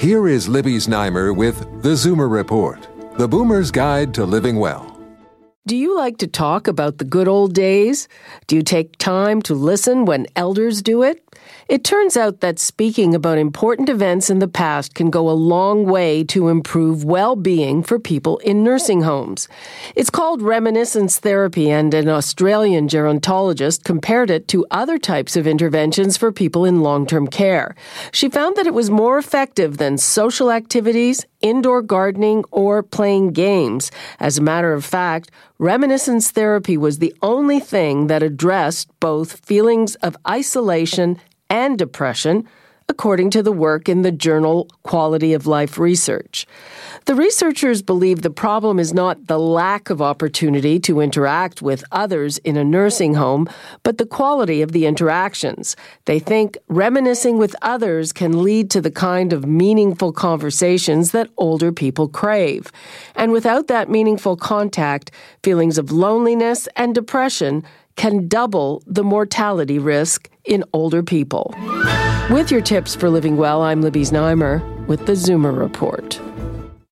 Here is Libby Znaimer with The Zoomer Report, the boomer's guide to living well. Do you like to talk about the good old days? Do you take time to listen when elders do it? It turns out that speaking about important events in the past can go a long way to improve well being for people in nursing homes. It's called reminiscence therapy, and an Australian gerontologist compared it to other types of interventions for people in long term care. She found that it was more effective than social activities, indoor gardening, or playing games. As a matter of fact, reminiscence therapy was the only thing that addressed both feelings of isolation and depression, according to the work in the journal Quality of Life Research. The researchers believe the problem is not the lack of opportunity to interact with others in a nursing home, but the quality of the interactions. They think reminiscing with others can lead to the kind of meaningful conversations that older people crave. And without that meaningful contact, feelings of loneliness and depression can double the mortality risk in older people. With your tips for living well, I'm Libby Znaimer with the Zoomer Report.